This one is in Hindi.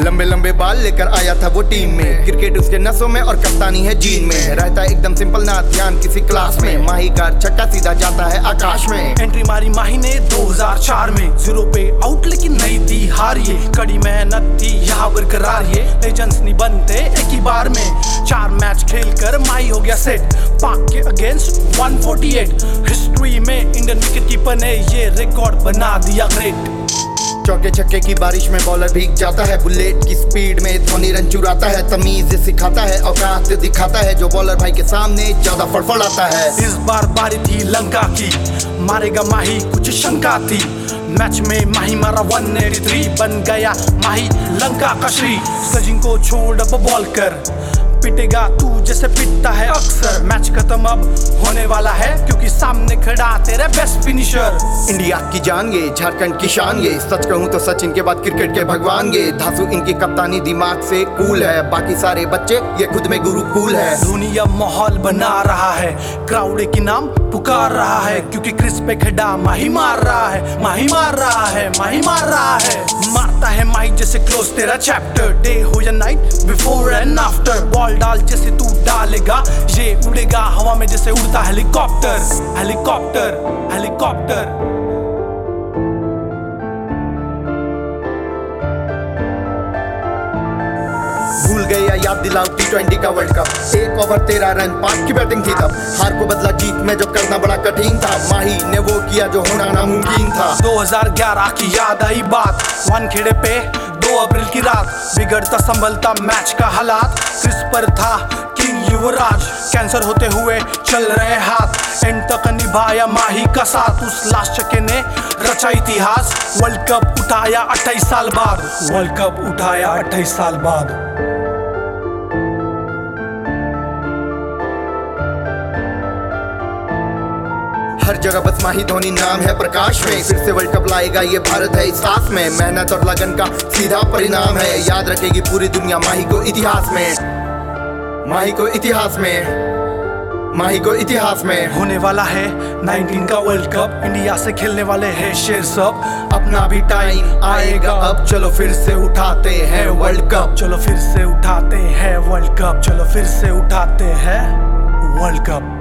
लंबे लंबे बाल लेकर आया था वो टीम में। क्रिकेट उसके नसों में और कप्तानी है जीन में। रहता एकदम सिंपल ना, ध्यान किसी क्लास में। माही का छक्का सीधा जाता है आकाश में। एंट्री मारी माही ने 2004 में। ज़ीरो पे आउट लेकिन नहीं थी हार ये। कड़ी मेहनत थी, यहाँ बरकरार ये। लेजेंड्स नहीं बनते एक ही बार में। चार मैच खेल कर माही हो गया सेट पाक के अगेंस्ट 148 हिस्ट्री में इंडियन विकेट कीपर ने ये रिकॉर्ड बना दिया ग्रेट चौके छक्के की बारिश में बॉलर भीग जाता है। बुलेट की स्पीड में धोनी रन चुराता है। तमीज सिखाता है, औकात दिखाता है। जो बॉलर भाई के सामने ज़्यादा फड़फड़ाता है। इस बार बारी थी लंका की। मारेगा माही कुछ शंका थी। मैच में माही मारा 183 बन गया माही लंका का सचिन को छोड़ अब बॉल कर। पिटेगा तू जैसे पिटता है अक्सर। मैच खत्म अब होने वाला है क्योंकि सामने खड़ा तेरे बेस्ट फिनिशर इंडिया की जान ये झारखंड की शान ये। सच कहूँ तो सचिन के बाद क्रिकेट के भगवान ये। धासु इनकी कप्तानी दिमाग से कूल है। बाकी सारे बच्चे ये खुद में गुरु कूल है। धोनी अब माहौल बना रहा है। क्राउड के नाम पुकार रहा है क्योंकि क्रिस पे खड़ा माही मार रहा है। माही मार रहा है माही मार रहा है। मारता है माही जैसे क्लोज तेरा चैप्टर डे हो या night before and after ball डाल जैसे तू डालेगा। ये उड़ेगा हवा में जैसे उड़ता हेलीकॉप्टर। Helicopter helicopter. भूल गए याद दिलाओ टी ट्वेंटी का वर्ल्ड कप एक ओवर तेरह रन पाँच की बैटिंग थी तब। हार को बदला जीत में जो करना बड़ा कठिन था। माही ने वो किया जो होना नामुमकिन था। 2011 की याद आई बात। वन खेड़े पे 2 अप्रैल की रात। बिगड़ता, संभलता मैच का हालात। क्रिस पर था किंग युवराज। कैंसर होते हुए चल रहे हाथ। एंड तक निभाया माही का साथ। उस लास्ट चके ने रचा इतिहास। वर्ल्ड कप उठाया 28 साल बाद। वर्ल्ड कप उठाया 28 साल बाद। हर जगह बस माही धोनी नाम है प्रकाश में। फिर से वर्ल्ड कप लाएगा ये भारत है इस सांस में। मेहनत और लगन का सीधा परिणाम है। याद रखेगी पूरी दुनिया माही को इतिहास में। माही को इतिहास में। माही को इतिहास में। होने वाला है 19 का वर्ल्ड कप इंडिया से खेलने वाले हैं शेर सब। अपना भी टाइम आएगा। अब चलो फिर से उठाते हैं वर्ल्ड कप चलो फिर से उठाते हैं वर्ल्ड कप चलो फिर से उठाते हैं वर्ल्ड कप